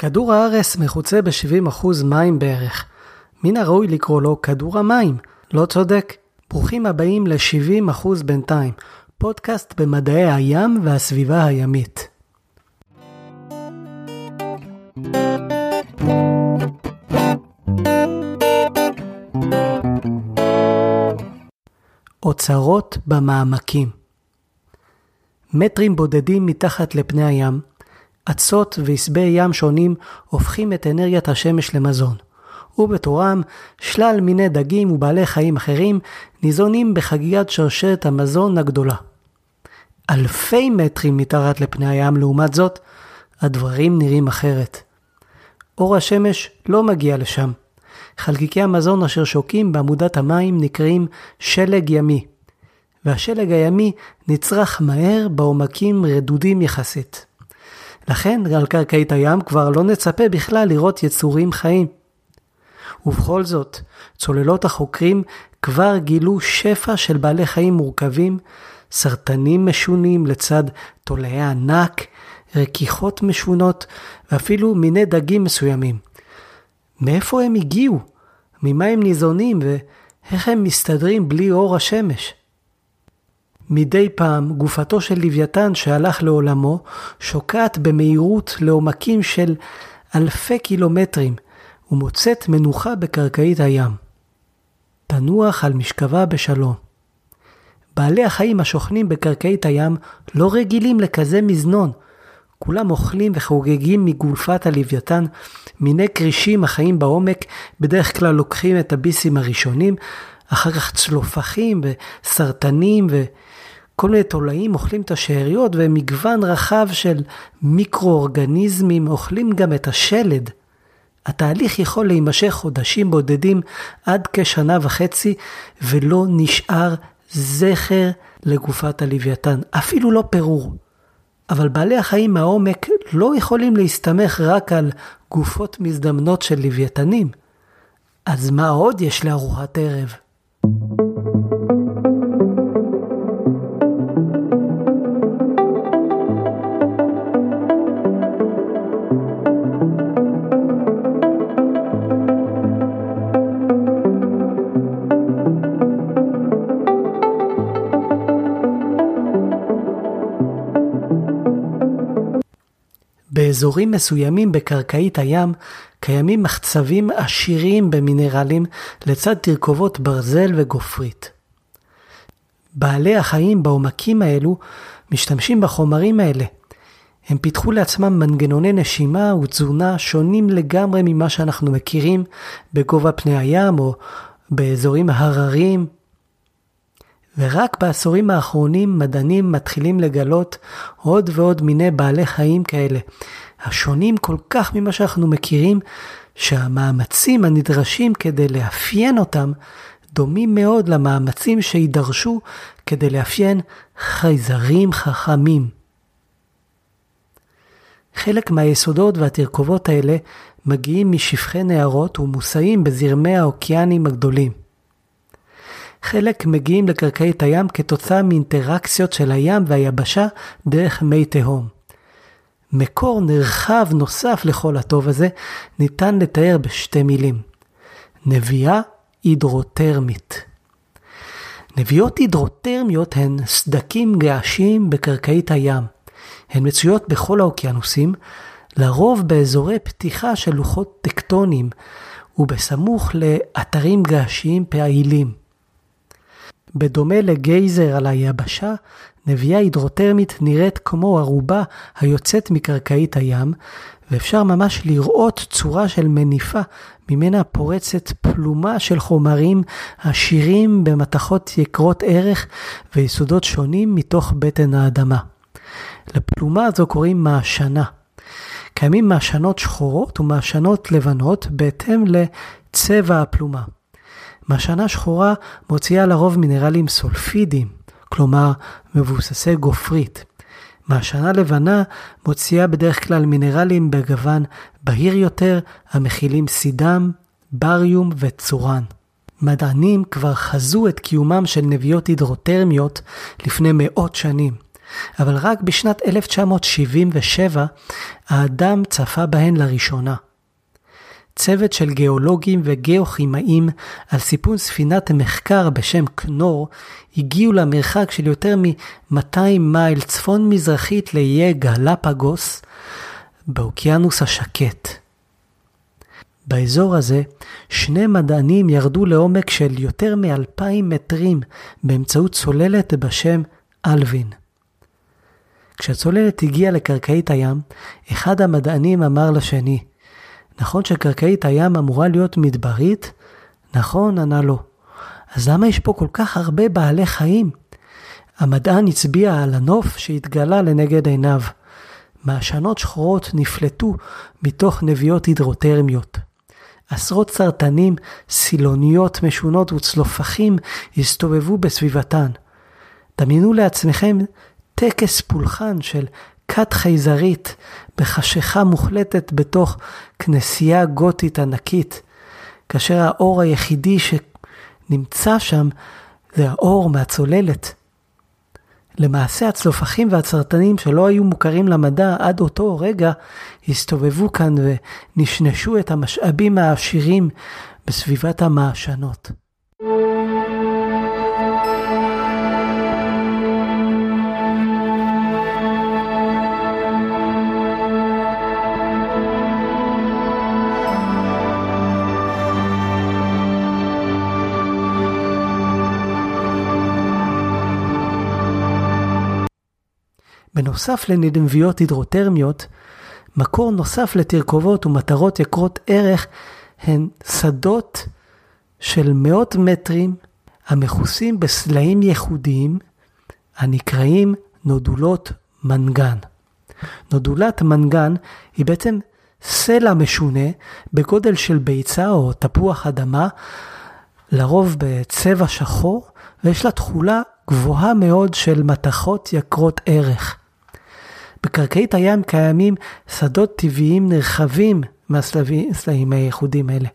כדור הארץ מחוצה ב-70% מים בערך. מן הראוי לקרוא לו כדור המים. לא צודק? ברוכים הבאים ל-70% בינתיים, פודקאסט במדעי הים והסביבה הימית. אוצרות במעמקים מטרים בודדים מתחת לפני הים, אצות ועשבי ים שונים הופכים את אנרגיית השמש למזון, ובתורם שלל מיני דגים ובעלי חיים אחרים ניזונים בחגיגת שרשרת המזון הגדולה. אלפי מטרים מתחת לפני הים לעומת זאת, הדברים נראים אחרת. אור השמש לא מגיע לשם. חלקיקי המזון אשר שוקים בעמודת המים נקראים שלג ימי, והשלג הימי נצרך מהר בעומקים רדודים יחסית. לכן על קרקעית הים כבר לא נצפה בכלל לראות יצורים חיים. ובכל זאת, צוללות החוקרים כבר גילו שפע של בעלי חיים מורכבים, סרטנים משונים לצד תולעי ענק, רכיכות משונות ואפילו מיני דגים מסוימים. מאיפה הם הגיעו? ממה הם ניזונים ואיך הם מסתדרים בלי אור השמש? מדי פעם גופתו של לוויתן שהלך לעולמו שוקעת במהירות לעומקים של אלפי קילומטרים ומוצאת מנוחה בקרקעית הים. תנוח על משכבה בשלום. בעלי החיים השוכנים בקרקעית הים לא רגילים לכזה מזנון. כולם אוכלים וחוגגים מגולפת הלוויתן. מיני כרישים החיים בעומק בדרך כלל לוקחים את הביסים הראשונים, אחר כך צלופחים וסרטנים ו... כל מיני תולעים אוכלים את השאריות ומגוון רחב של מיקרואורגניזמים אוכלים גם את השלד. התהליך יכול להימשך חודשים בודדים עד כשנה וחצי ולא נשאר זכר לגופת הלוויתן, אפילו לא פירור. אבל בעלי החיים מהעומק לא יכולים להסתמך רק על גופות מזדמנות של לוויתנים. אז מה עוד יש לארוחת ערב? באזורים מסוימים בקרקעית הים קיימים מחצבים עשירים במינרלים לצד תרכובות ברזל וגופרית. בעלי החיים בעומקים האלו משתמשים בחומרים האלה. הם פיתחו לעצמם מנגנוני נשימה ותזונה שונים לגמרי ממה שאנחנו מכירים בגובה פני הים או באזורים הרריים ורק בעשורים האחרונים מדענים מתחילים לגלות עוד ועוד מיני בעלי חיים כאלה, השונים כל כך ממה שאנחנו מכירים, שהמאמצים הנדרשים כדי לאפיין אותם דומים מאוד למאמצים שידרשו כדי לאפיין חייזרים חכמים. חלק מהיסודות והתרכובות האלה מגיעים משפכי נהרות ומוסעים בזרמי האוקיאנים הגדולים. חלק מגיעים לקרקעית הים כתוצאה מאינטראקציות של הים והיבשה דרך מי תהום. מקור נרחב נוסף לכל הטוב הזה ניתן לתאר בשתי מילים. נביאה הידרוטרמית. נביאות הידרוטרמיות הן סדקים געשים בקרקעית הים. הן מצויות בכל האוקיינוסים, לרוב באזורי פתיחה של לוחות טקטוניים ובסמוך לאתרים געשיים פעילים. בדומה לגייזר על היבשה, נביאה הידרוטרמית נראית כמו ערובה היוצאת מקרקעית הים, ואפשר ממש לראות צורה של מניפה ממנה פורצת פלומה של חומרים עשירים במתכות יקרות ערך ויסודות שונים מתוך בטן האדמה. לפלומה הזו קוראים מעשנה. קיימים מעשנות שחורות ומעשנות לבנות בהתאם לצבע הפלומה. מהשנה שחורה מוציאה לרוב מינרלים סולפידיים, כלומר מבוססי גופרית. מהשנה לבנה מוציאה בדרך כלל מינרלים בגוון בהיר יותר המכילים סידם, בריום וצורן. מדענים כבר חזו את קיומם של נביאות הידרוטרמיות לפני מאות שנים. אבל רק בשנת 1977 האדם צפה בהן לראשונה. צוות של גיאולוגים וגאוכימאים על סיפון ספינת מחקר בשם כנור הגיעו למרחק של יותר מ-200 מייל צפון מזרחית לאיי גלפגוס באוקיינוס השקט. באזור הזה שני מדענים ירדו לעומק של יותר מ-2,000 מטרים באמצעות צוללת בשם אלווין. כשהצוללת הגיעה לקרקעית הים, אחד המדענים אמר לשני, נכון שקרקעית הים אמורה להיות מדברית? נכון, ענה לו. אז למה יש פה כל כך הרבה בעלי חיים? המדען הצביע על הנוף שהתגלה לנגד עיניו. מעשנות שחורות נפלטו מתוך נביאות הידרוטרמיות. עשרות סרטנים, סילוניות משונות וצלופחים הסתובבו בסביבתן. דמיינו לעצמכם טקס פולחן של כת חייזרית בחשיכה מוחלטת בתוך כנסייה גותית ענקית, כאשר האור היחידי שנמצא שם זה האור מהצוללת. למעשה הצלופחים והצרטנים שלא היו מוכרים למדע עד אותו רגע, הסתובבו כאן ונשנשו את המשאבים העשירים בסביבת המעשנות. בנוסף לנדנביות הידרוטרמיות, מקור נוסף לתרכובות ומטרות יקרות ערך הן שדות של מאות מטרים המכוסים בסלעים ייחודיים הנקראים נודולות מנגן. נודולת מנגן היא בעצם סלע משונה בגודל של ביצה או תפוח אדמה, לרוב בצבע שחור, ויש לה תכולה גבוהה מאוד של מתכות יקרות ערך. בקרקעית הים קיימים שדות טבעיים נרחבים מהסלעים הייחודים האלה.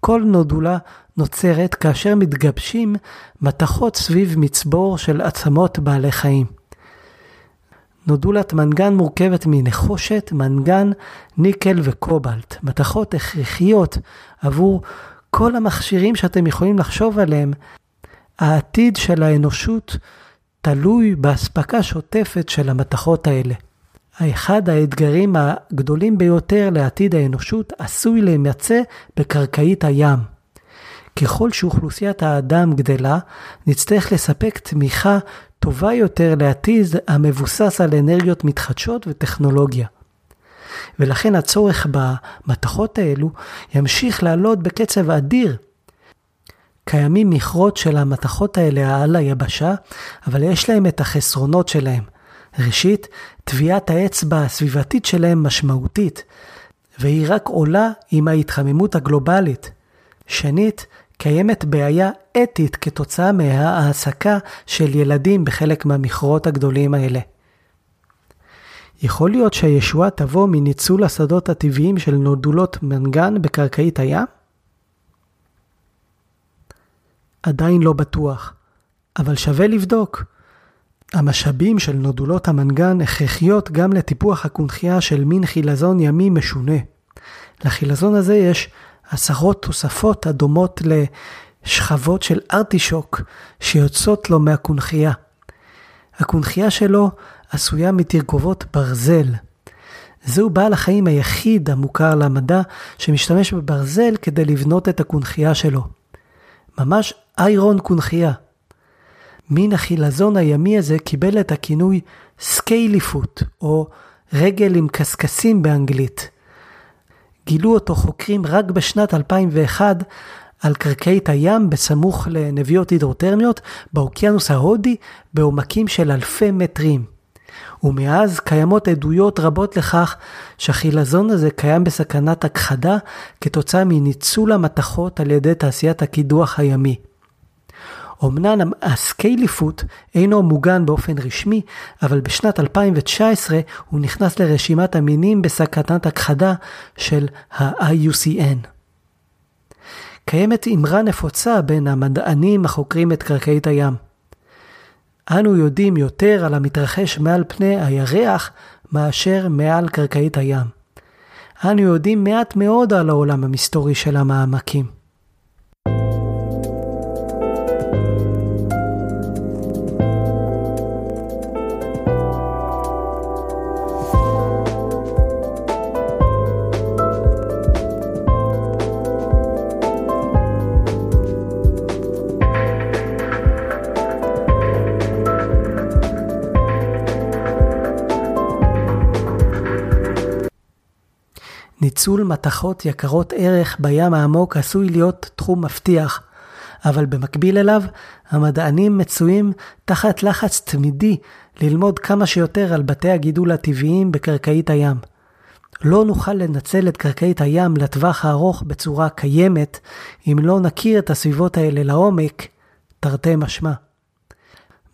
כל נודולה נוצרת כאשר מתגבשים מתכות סביב מצבור של עצמות בעלי חיים. נודולת מנגן מורכבת מנחושת, מנגן, ניקל וקובלט, מתכות הכרחיות עבור כל המכשירים שאתם יכולים לחשוב עליהם. העתיד של האנושות תלוי באספקה שוטפת של המתכות האלה. אחד האתגרים הגדולים ביותר לעתיד האנושות עשוי להימצא בקרקעית הים. ככל שאוכלוסיית האדם גדלה, נצטרך לספק תמיכה טובה יותר לעתיד המבוסס על אנרגיות מתחדשות וטכנולוגיה. ולכן הצורך במתכות האלו ימשיך לעלות בקצב אדיר קיימים מכרות של המתכות האלה על היבשה, אבל יש להם את החסרונות שלהם. ראשית, טביעת האצבע הסביבתית שלהם משמעותית, והיא רק עולה עם ההתחממות הגלובלית. שנית, קיימת בעיה אתית כתוצאה מהעסקה של ילדים בחלק מהמכרות הגדולים האלה. יכול להיות שהישועה תבוא מניצול השדות הטבעיים של נודולות מנגן בקרקעית הים? עדיין לא בטוח, אבל שווה לבדוק. המשאבים של נודולות המנגן הכרחיות גם לטיפוח הקונכייה של מין חילזון ימי משונה. לחילזון הזה יש עשרות תוספות הדומות לשכבות של ארטישוק שיוצאות לו מהקונכייה. הקונכייה שלו עשויה מתרכובות ברזל. זהו בעל החיים היחיד המוכר למדע שמשתמש בברזל כדי לבנות את הקונכייה שלו. ממש iron קונכייה. מין החילזון הימי הזה קיבל את הכינוי scaly-foot, או רגל עם קשקשים באנגלית. גילו אותו חוקרים רק בשנת 2001 על קרקעית הים בסמוך לנביעות הידרוטרמיות באוקיינוס ההודי בעומקים של אלפי מטרים. ומאז קיימות עדויות רבות לכך שהחילזון הזה קיים בסכנת הכחדה כתוצאה מניצול המתכות על ידי תעשיית הקידוח הימי. אמנם הסקייליפוט אינו מוגן באופן רשמי, אבל בשנת 2019 הוא נכנס לרשימת המינים בסכנת הכחדה של ה-IUCN. קיימת אמרה נפוצה בין המדענים החוקרים את קרקעית הים. אנו יודעים יותר על המתרחש מעל פני הירח מאשר מעל קרקעית הים. אנו יודעים מעט מאוד על העולם המסתורי של המעמקים. ניצול מתכות יקרות ערך בים העמוק עשוי להיות תחום מבטיח, אבל במקביל אליו, המדענים מצויים תחת לחץ תמידי ללמוד כמה שיותר על בתי הגידול הטבעיים בקרקעית הים. לא נוכל לנצל את קרקעית הים לטווח הארוך בצורה קיימת, אם לא נכיר את הסביבות האלה לעומק, תרתי משמע.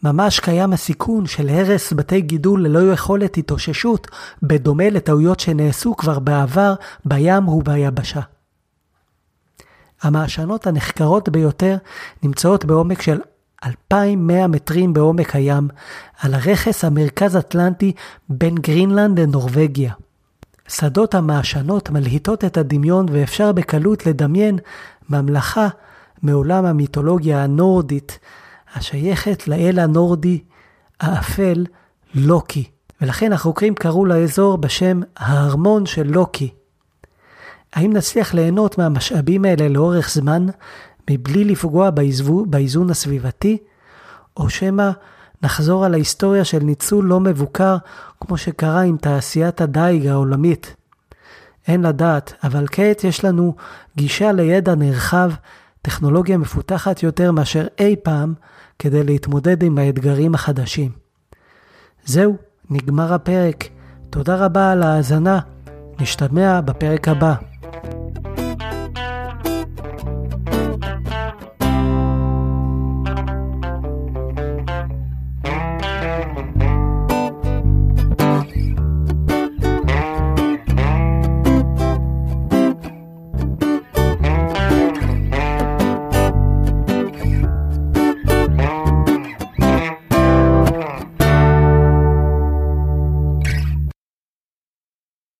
ממש קיים הסיכון של הרס בתי גידול ללא יכולת התאוששות, בדומה לטעויות שנעשו כבר בעבר בים וביבשה. המעשנות הנחקרות ביותר נמצאות בעומק של 2,100 מטרים בעומק הים, על הרכס המרכז אטלנטי בין גרינלנד לנורבגיה. שדות המעשנות מלהיטות את הדמיון ואפשר בקלות לדמיין ממלכה מעולם המיתולוגיה הנורדית, השייכת לאל הנורדי האפל לוקי, ולכן החוקרים קראו לאזור בשם הארמון של לוקי. האם נצליח ליהנות מהמשאבים האלה לאורך זמן, מבלי לפגוע באיזו, באיזון הסביבתי, או שמא נחזור על ההיסטוריה של ניצול לא מבוקר, כמו שקרה עם תעשיית הדיג העולמית. אין לדעת, אבל כעת יש לנו גישה לידע נרחב, טכנולוגיה מפותחת יותר מאשר אי פעם, כדי להתמודד עם האתגרים החדשים. זהו, נגמר הפרק. תודה רבה על ההאזנה. נשתמע בפרק הבא.